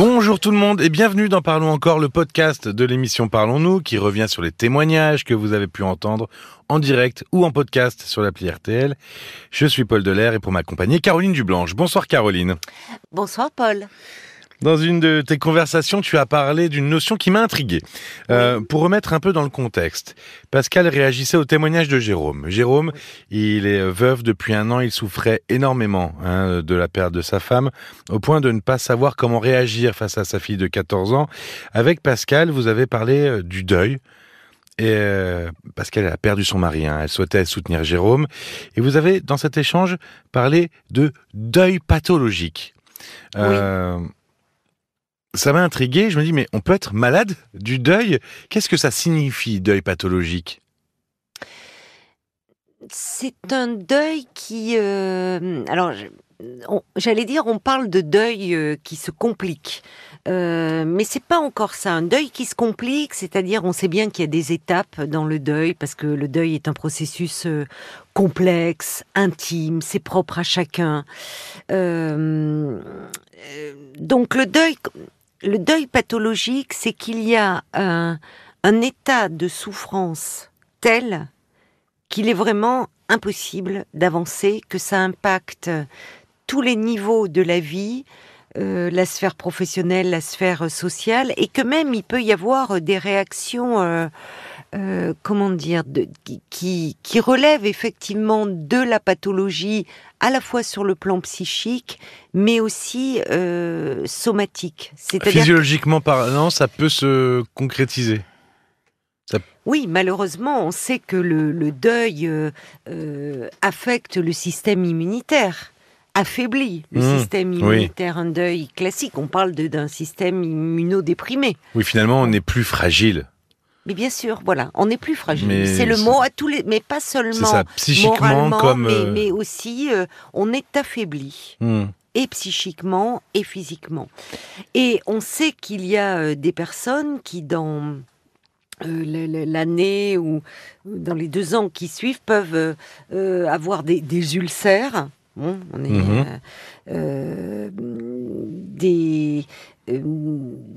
Bonjour tout le monde et bienvenue dans Parlons encore, le podcast de l'émission Parlons-nous qui revient sur les témoignages que vous avez pu entendre en direct ou en podcast sur l'appli RTL. Je suis Paul Delair et pour m'accompagner Caroline Dublanche. Bonsoir Caroline. Bonsoir Paul. Dans une de tes conversations, tu as parlé d'une notion qui m'a intrigué. Euh, pour remettre un peu dans le contexte, Pascal réagissait au témoignage de Jérôme. Jérôme, il est veuf depuis un an, il souffrait énormément hein, de la perte de sa femme, au point de ne pas savoir comment réagir face à sa fille de 14 ans. Avec Pascal, vous avez parlé euh, du deuil. Et euh, Pascal a perdu son mari, hein. elle souhaitait soutenir Jérôme. Et vous avez, dans cet échange, parlé de deuil pathologique. Euh, ça m'a intrigué. Je me dis, mais on peut être malade du deuil Qu'est-ce que ça signifie, deuil pathologique? C'est un deuil qui. Euh, alors, j'allais dire, on parle de deuil euh, qui se complique. Euh, mais c'est pas encore ça. Un deuil qui se complique, c'est-à-dire on sait bien qu'il y a des étapes dans le deuil parce que le deuil est un processus euh, complexe, intime, c'est propre à chacun. Donc le deuil, le deuil pathologique, c'est qu'il y a un, état de souffrance tel qu'il est vraiment impossible d'avancer, que ça impacte tous les niveaux de la vie, euh, la sphère professionnelle, la sphère sociale, et que même il peut y avoir des réactions, euh, euh, comment dire, qui, qui relèvent effectivement de la pathologie, à la fois sur le plan psychique, mais aussi somatique. Physiologiquement parlant, ça peut se concrétiser. Oui, malheureusement, on sait que le, deuil affecte le système immunitaire affaibli le mmh, système immunitaire, un deuil classique. On parle d'un système immunodéprimé. Oui, finalement, on est plus fragile. Mais bien sûr, voilà, on est plus fragile. C'est le mot à tous les, mais pas seulement ça, psychiquement comme, euh, mais, aussi euh, on est affaibli. Mmh. Et psychiquement et physiquement. Et on sait qu'il y a euh, des personnes qui, dans l'année ou dans les deux ans qui suivent, peuvent avoir des ulcères on est mhm. euh, euh, des euh,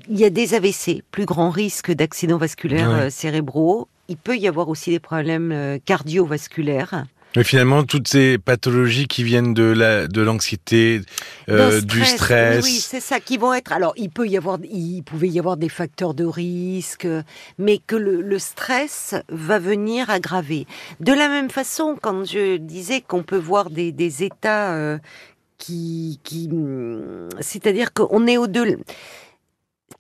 il y a des AVC, plus grand risque d'accidents vasculaires cérébraux. Il peut y avoir aussi des problèmes cardiovasculaires. Mais finalement, toutes ces pathologies qui viennent de la de l'anxiété, euh, du stress. Oui, c'est ça qui vont être. Alors, il peut y avoir, il pouvait y avoir des facteurs de risque, mais que le, le stress va venir aggraver. De la même façon, quand je disais qu'on peut voir des, des états euh, qui, qui, c'est-à-dire qu'on est au-delà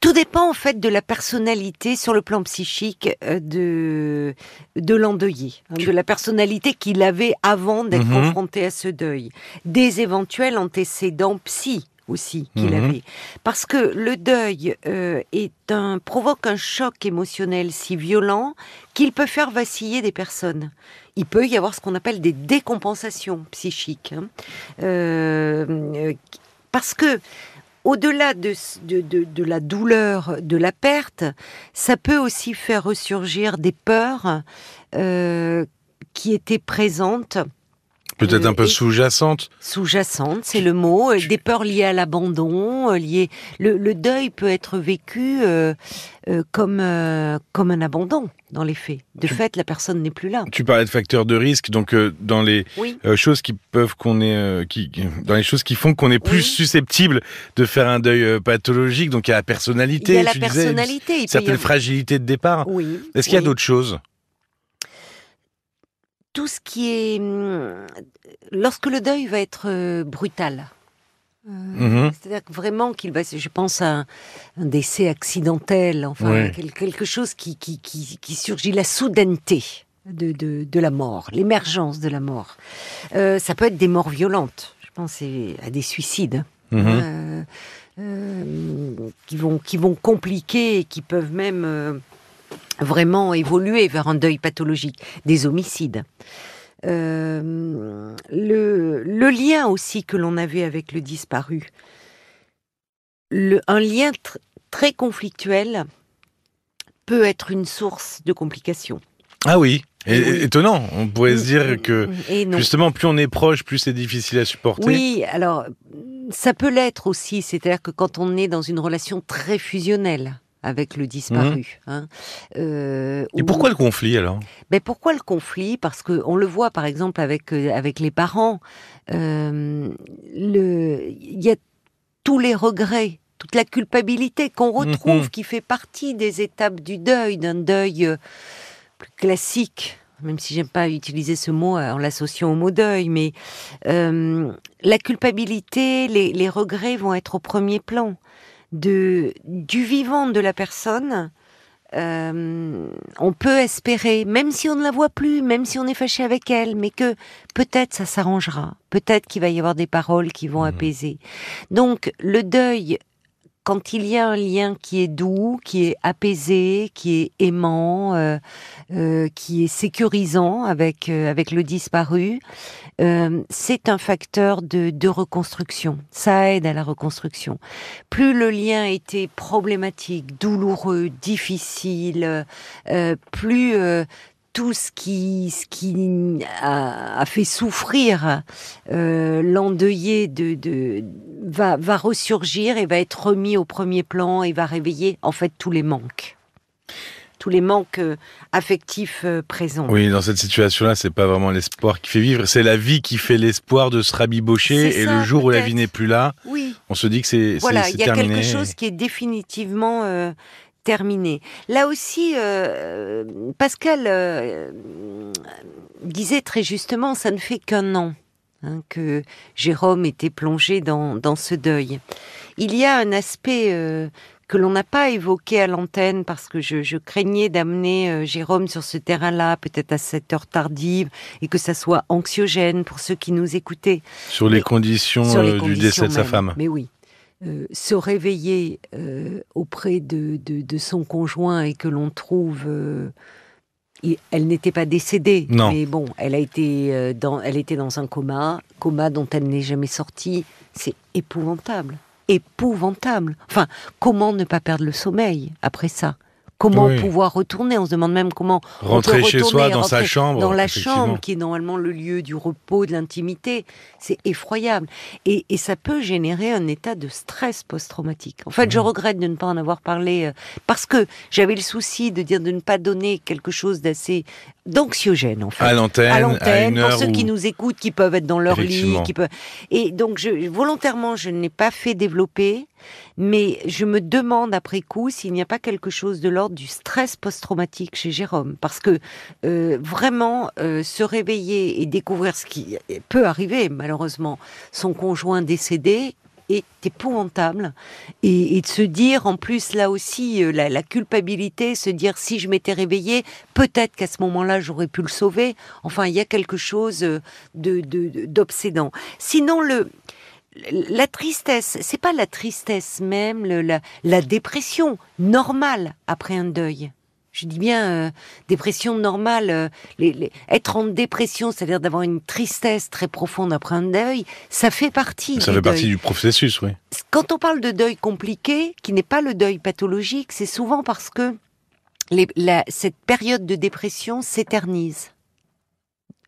tout dépend en fait de la personnalité sur le plan psychique euh, de de l'endeuillé, hein, de la personnalité qu'il avait avant d'être mhm. confronté à ce deuil, des éventuels antécédents psy aussi qu'il mhm. avait, parce que le deuil euh, est un provoque un choc émotionnel si violent qu'il peut faire vaciller des personnes. Il peut y avoir ce qu'on appelle des décompensations psychiques, hein. euh, parce que au-delà de, de, la douleur de la perte, ça peut aussi faire ressurgir des peurs euh, qui étaient présentes Peut-être un peu sous-jacente. Sous-jacente, c'est le mot. Euh, des peurs liées à l'abandon, euh, liées. Le, deuil peut être vécu euh, comme comme un abandon dans les faits. De fait, la personne n'est plus là. Tu parlais de facteurs de risque, donc dans les choses qui peuvent qu'on est, qui, dans les choses qui font qu'on est plus susceptible de faire un deuil pathologique. Donc il y a la personnalité. Il y a la personnalité. Disais, certaines fragilités de départ. Oui. Est-ce qu'il y a d'autres choses tout ce qui est... Hum, lorsque le deuil va être euh, brutal, euh, mhm. C'est-à-dire vraiment qu'il va, je pense à un, décès accidentel, enfin quelque chose qui, qui, qui, surgit, la soudaineté de, de, la mort, l'émergence de la mort. Euh, ça peut être des morts violentes, je pense à des suicides. Mhm. qui vont qui vont compliquer et qui peuvent même vraiment évoluer vers un deuil pathologique, des homicides. Euh, le, lien aussi que l'on avait avec le disparu, le, un lien très conflictuel peut être une source de complications. Ah oui, étonnant, on pourrait se dire que justement, plus on est proche, plus c'est difficile à supporter. Oui, alors ça peut l'être aussi, c'est-à-dire que quand on est dans une relation très fusionnelle, avec le disparu. Mmh. Hein. Euh, Et pourquoi le conflit alors? Ben Pourquoi le conflit? Parce que on le voit par exemple avec, euh, avec les parents. Euh, il y a tous les regrets, toute la culpabilité qu'on mmh, retrouve, mmh. qui fait partie des étapes du deuil, d'un deuil plus classique même si j'aime pas utiliser ce mot en l'associant au mot deuil, mais la culpabilité, les, les, regrets vont être au premier plan de, du vivant de la personne, euh, on peut espérer, même si on ne la voit plus, même si on est fâché avec elle, mais que peut-être ça s'arrangera, peut-être qu'il va y avoir des paroles qui vont mmh. apaiser. Donc le deuil quand il y a un lien qui est doux, qui est apaisé, qui est aimant, euh, euh, qui est sécurisant avec euh, avec le disparu, c'est un facteur de, de reconstruction. Ça aide à la reconstruction. Plus le lien était problématique, douloureux, difficile, plus tout ce qui, ce qui a, fait souffrir euh, l'endeuillé de, de, va, va ressurgir et va être remis au premier plan et va réveiller en fait tous les manques tous les manques euh, affectifs euh, présents. Oui, dans cette situation-là, c'est pas vraiment l'espoir qui fait vivre, c'est la vie qui fait l'espoir de se rabibocher. Et le jour où la vie n'est plus là, oui. on se dit que c'est voilà, il y a quelque chose qui est définitivement euh, terminé. Là aussi, euh, Pascal euh, disait très justement, ça ne fait qu'un an hein, que Jérôme était plongé dans, dans, ce deuil. Il y a un aspect euh, que l'on n'a pas évoqué à l'antenne parce que je, je craignais d'amener Jérôme sur ce terrain-là, peut-être à cette heure tardive, et que ça soit anxiogène pour ceux qui nous écoutaient. Sur les conditions du décès de sa femme. Mais oui. Euh, se réveiller euh, auprès de, de, son conjoint et que l'on trouve euh, elle n'était pas décédée, non. mais bon, elle a été dans, elle était dans un coma, coma dont elle n'est jamais sortie. C'est épouvantable, épouvantable. Enfin, comment ne pas perdre le sommeil après ça? Comment pouvoir retourner? On se demande même comment rentrer chez soi, dans sa chambre, dans la chambre qui est normalement le lieu du repos, de l'intimité. C'est effroyable et, ça peut générer un état de stress post-traumatique. En fait, je mmh. regrette de ne pas en avoir parlé euh, parce que j'avais le souci de dire de ne pas donner quelque chose d'assez d'anxiogène en fait à l'antenne, pour ceux qui nous écoutent, qui peuvent être dans leur lit, qui peuvent. Et donc, je, volontairement, je n'ai pas fait développer mais je me demande après coup s'il n'y a pas quelque chose de l'ordre du stress post-traumatique chez Jérôme, parce que euh, vraiment euh, se réveiller et découvrir ce qui peut arriver malheureusement, son conjoint décédé est épouvantable et, de se dire en plus là aussi euh, la, culpabilité, se dire si je m'étais réveillé, peut-être qu'à ce moment-là j'aurais pu le sauver. Enfin, il y a quelque chose de d'obsédant. Sinon le la tristesse, c'est pas la tristesse même, la, dépression normale après un deuil. Je dis bien euh, dépression normale. Euh, être en dépression, c'est-à-dire d'avoir une tristesse très profonde après un deuil, ça fait partie. Ça fait partie du processus, oui. Quand on parle de deuil compliqué, qui n'est pas le deuil pathologique, c'est souvent parce que cette période de dépression s'éternise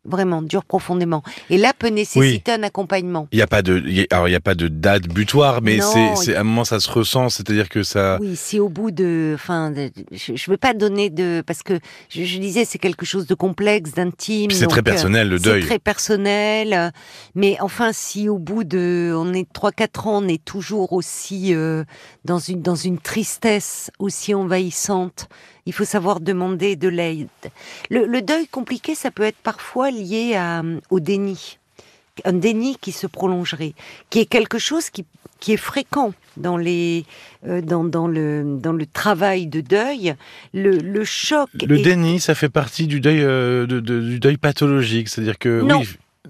vraiment dure profondément. Et là peut nécessiter un accompagnement. Il n'y a pas de, alors il y a pas de date butoir, mais c'est, à un moment ça se ressent, c'est-à-dire que ça. Oui, si au bout de, enfin, je, ne veux pas donner de, parce que je, disais c'est quelque chose de complexe, d'intime. C'est très personnel le deuil. C'est très personnel, mais enfin si au bout de, on est trois quatre ans, on est toujours aussi euh, dans une dans une tristesse aussi envahissante il faut savoir demander de l'aide. Le, deuil compliqué, ça peut être parfois lié au déni. Un déni qui se prolongerait, qui est quelque chose qui, est fréquent dans les euh, dans, le dans le travail de deuil le, choc le déni ça fait partie du deuil euh, du deuil pathologique c'est-à-dire que oui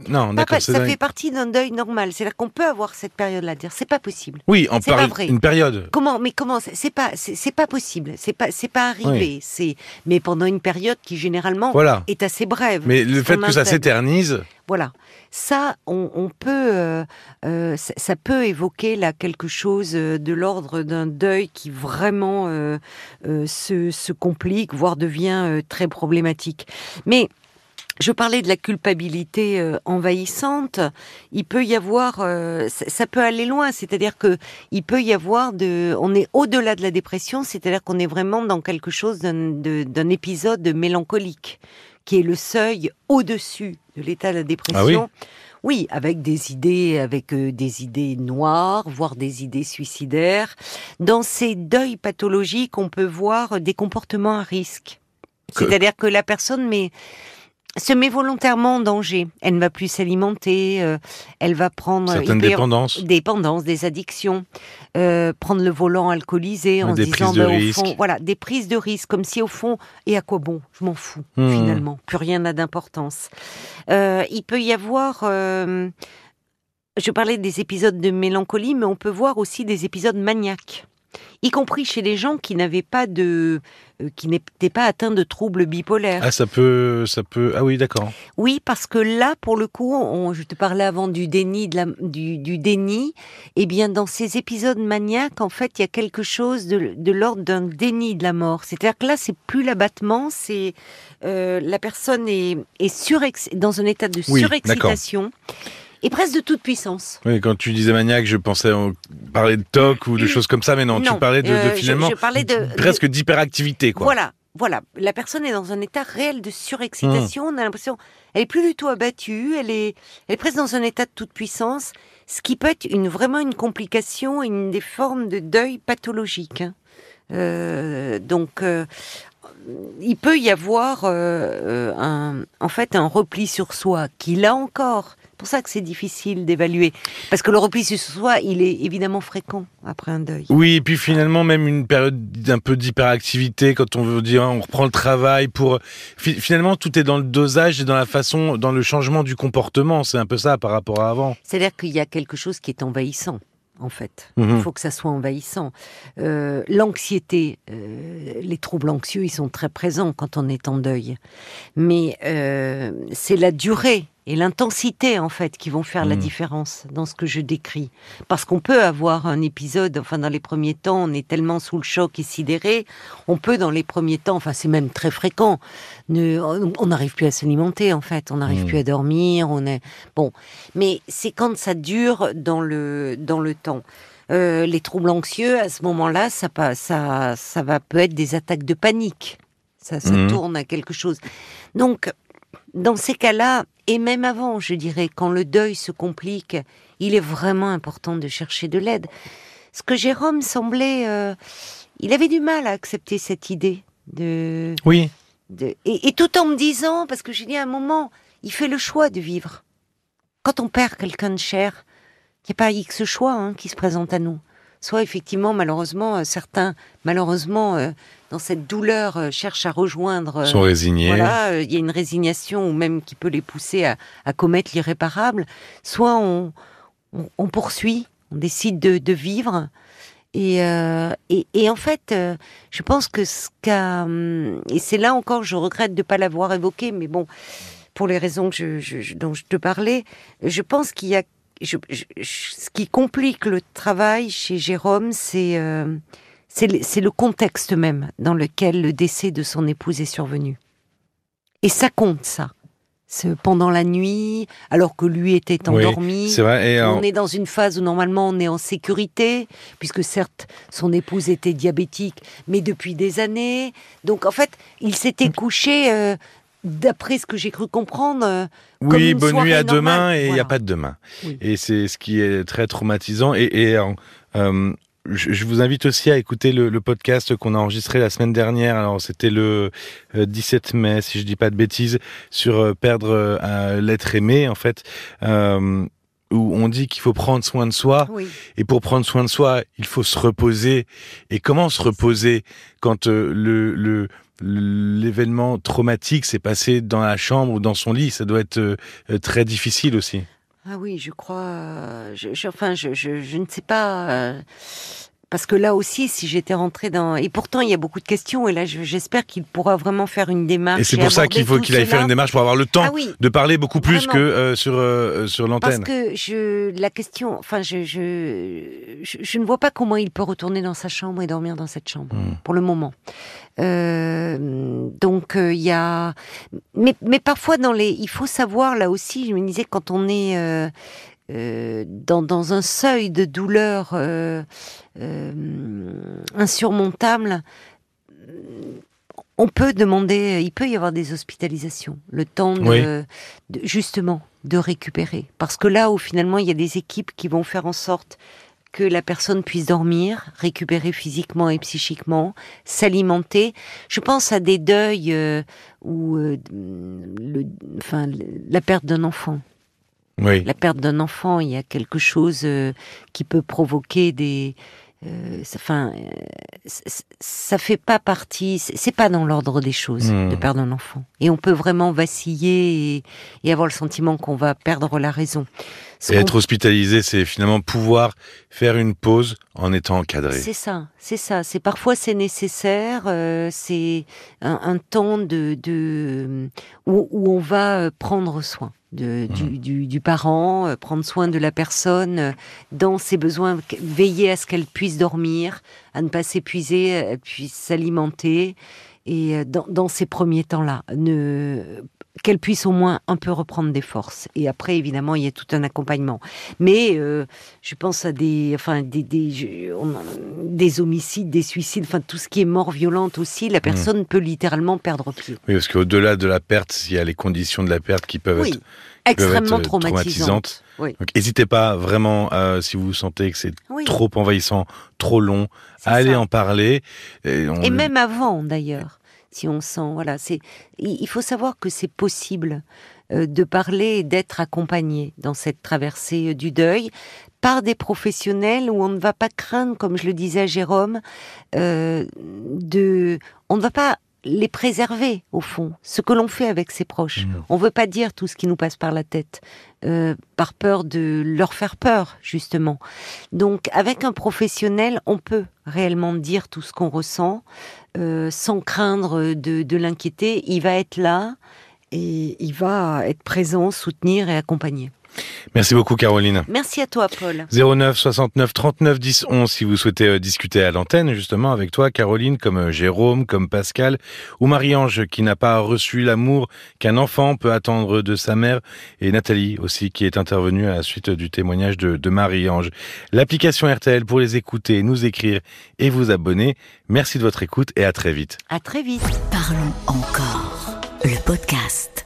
non, d'accord. Ça fait partie d'un deuil normal. C'est là qu'on peut avoir cette période-là, dire c'est pas possible. Oui, en parle une période. Comment Mais comment C'est pas, c'est pas possible. C'est pas, c'est pas arrivé. C'est, mais pendant une période qui généralement voilà. est assez brève. Mais le fait que ça s'éternise. Voilà. Ça, on, peut, euh, euh, ça, peut évoquer là quelque chose euh, de l'ordre d'un deuil qui vraiment se, se, complique, voire devient très problématique. Mais je parlais de la culpabilité euh, envahissante. Il peut y avoir, euh, ça, peut aller loin. C'est-à-dire que il peut y avoir de, on est au-delà de la dépression. C'est-à-dire qu'on est vraiment dans quelque chose d'un épisode mélancolique, qui est le seuil au-dessus de l'état de la dépression. Ah oui avec des idées, avec euh, des idées noires, voire des idées suicidaires. Dans ces deuils pathologiques, on peut voir des comportements à risque. C'est-à-dire que la personne met se met volontairement en danger. Elle ne va plus s'alimenter, euh, elle va prendre certaines dépendances, dépendances, des addictions, euh, prendre le volant alcoolisé en des disant ben, au fond, voilà, des prises de risque, comme si au fond, et à quoi bon? Je m'en fous hmm. finalement, plus rien n'a d'importance. Euh, il peut y avoir je parlais des épisodes de mélancolie, mais on peut voir aussi des épisodes maniaques y compris chez les gens qui n'avaient pas de, euh, qui n'étaient pas atteints de troubles bipolaires. Ah, ça peut, ça peut. Ah oui, d'accord. Oui, parce que là, pour le coup, je te parlais avant du déni, de la, du, du, déni. Eh bien, dans ces épisodes maniaques, en fait, il y a quelque chose de, de l'ordre d'un déni de la mort. C'est-à-dire que là, c'est plus l'abattement, c'est euh, la personne est, est dans un état de surexcitation et presque de toute puissance. Oui, quand tu disais maniaque, je pensais parler de TOC ou de choses comme ça, mais non, tu parlais de, euh, finalement je, parlais de, presque d'hyperactivité, quoi. Voilà, voilà. La personne est dans un état réel de surexcitation. On a l'impression, elle est plus du tout abattue, elle est, elle est presque dans un état de toute puissance, ce qui peut être une vraiment une complication, une des formes de deuil pathologique. Hein. Euh, donc, euh, il peut y avoir un, en fait un repli sur soi qui, là encore, pour ça que c'est difficile d'évaluer. Parce que le repli sur soi, il est évidemment fréquent après un deuil. Oui, et puis finalement, même une période d'un peu d'hyperactivité, quand on veut dire on reprend le travail pour. Finalement, tout est dans le dosage et dans la façon, dans le changement du comportement. C'est un peu ça par rapport à avant. C'est-à-dire qu'il y a quelque chose qui est envahissant en fait. Mhm. Il faut que ça soit envahissant. Euh, l'anxiété, euh, les troubles anxieux, ils sont très présents quand on est en deuil. Mais euh, c'est la durée et l'intensité en fait qui vont faire la hmm. différence dans ce que je décris. Parce qu'on peut avoir un épisode, enfin dans les premiers temps, on est tellement sous le choc et sidéré, on peut dans les premiers temps, enfin c'est même très fréquent, on n'arrive plus à s'alimenter en fait, on n'arrive hmm. plus à dormir, on est bon. Mais c'est quand ça dure dans le dans le temps. Euh, les troubles anxieux, à ce moment-là, ça, ça, ça va peut être des attaques de panique. Ça, ça hmm. tourne à quelque chose. Donc, dans ces cas-là, et même avant, je dirais, quand le deuil se complique, il est vraiment important de chercher de l'aide. Ce que Jérôme semblait, euh, il avait du mal à accepter cette idée de. Oui. et, tout en me disant, parce que j'ai dit à un moment, il fait le choix de vivre. Quand on perd quelqu'un de cher, il n'y a pas X choix hein, qui se présente à nous. Soit effectivement, malheureusement, euh, certains, malheureusement, euh, dans cette douleur, euh, cherchent à rejoindre. Euh, sont résignés. Voilà, il y a une résignation ou même qui peut les pousser à, commettre l'irréparable. Soit on, on, poursuit, on décide de, vivre. Et, et, en fait, je pense que ce qu'a hum, et c'est là encore, je regrette de ne pas l'avoir évoqué, mais bon, pour les raisons que je, dont je te parlais, je pense qu'il y a je, ce qui complique le travail chez Jérôme, c'est c'est le contexte même dans lequel le décès de son épouse est survenu. Et ça compte, ça. Pendant la nuit, alors que lui était endormi, on est dans une phase où normalement on est en sécurité, puisque certes son épouse était diabétique, mais depuis des années. Donc en fait, il s'était mm. couché, euh, d'après ce que j'ai cru comprendre. Euh, oui, bonne nuit à demain et il n'y a pas de demain. Et c'est ce qui est très traumatisant. Et, et euh, je, vous invite aussi à écouter le, podcast qu'on a enregistré la semaine dernière. Alors c'était le 17 euh, mai, si je dis pas de bêtises, sur euh, perdre euh, l'être aimé en fait. Où on dit qu'il faut prendre soin de soi. Et pour prendre soin de soi, il faut se reposer. Et comment se reposer quand le, l'événement traumatique s'est passé dans la chambre ou dans son lit? Ça doit être très difficile aussi. Ah oui, je crois. Je, enfin, je, je, ne sais pas. Euh, parce que là aussi, si j'étais rentrée dans... Et pourtant, il y a beaucoup de questions, et là, j'espère qu'il pourra vraiment faire une démarche. Et c'est pour ça qu'il faut qu'il aille faire une démarche pour avoir le temps ah oui, de parler beaucoup plus que euh, sur, euh, sur l'antenne. Parce que je, la question, enfin, je, je, je, ne vois pas comment il peut retourner dans sa chambre et dormir dans cette chambre, hmm. pour le moment. Euh, donc il y a, mais, mais parfois dans les, il faut savoir là aussi. Je me disais quand on est euh, dans, dans, un seuil de douleur euh, euh, insurmontable, on peut demander, il peut y avoir des hospitalisations, le temps de, justement de récupérer. Parce que là où finalement il y a des équipes qui vont faire en sorte que la personne puisse dormir, récupérer physiquement et psychiquement, s'alimenter. Je pense à des deuils ou le, enfin, la perte d'un enfant la perte d'un enfant, il y a quelque chose euh, qui peut provoquer des. Euh, enfin, euh, ça fait pas partie, c'est pas dans l'ordre des choses hmm. de perdre un enfant. Et on peut vraiment vaciller et, avoir le sentiment qu'on va perdre la raison. et être hospitalisé, c'est finalement pouvoir faire une pause en étant encadré. C'est ça, c'est ça. C'est parfois c'est nécessaire. c'est un, temps de, de où, où on va prendre soin de, mmh. du, du, parent, euh, prendre soin de la personne euh, dans ses besoins, veiller à ce qu'elle puisse dormir, à ne pas s'épuiser, elle puisse s'alimenter. Et euh, dans, dans ces premiers temps-là, qu'elle puisse au moins un peu reprendre des forces. Et après, évidemment, il y a tout un accompagnement. Mais je pense à des, enfin, des, des, des, homicides, des suicides, enfin tout ce qui est mort violente aussi. La mmh. personne peut littéralement perdre pied. Oui, parce qu'au-delà de la perte, il y a les conditions de la perte qui peuvent être extrêmement traumatisantes. n'hésitez pas vraiment, euh, si vous sentez que c'est trop envahissant, trop long, à aller en parler. Et, et même avant, d'ailleurs si on sent voilà c'est il faut savoir que c'est possible euh, de parler et d'être accompagné dans cette traversée euh, du deuil par des professionnels où on ne va pas craindre, comme je le disais à Jérôme, euh, de, on ne va pas les préserver au fond, ce que l'on fait avec ses proches. Mmh. On veut pas dire tout ce qui nous passe par la tête, par peur de leur faire peur justement. Donc avec un professionnel, on peut réellement dire tout ce qu'on ressent sans craindre de, de l'inquiéter. Il va être là, et il va être présent, soutenir et accompagner. Merci beaucoup Caroline. Merci à toi Paul. 09 69 39 10 11 si vous souhaitez euh, discuter à l'antenne justement avec toi Caroline comme euh, Jérôme, comme Pascal ou Marie-Ange qui n'a pas reçu l'amour qu'un enfant peut attendre de sa mère et Nathalie aussi qui est intervenue à la suite du témoignage de, de Marie-Ange. L'application RTL pour les écouter, nous écrire et vous abonner. Merci de votre écoute et à très vite. À très vite. Parlons encore le podcast.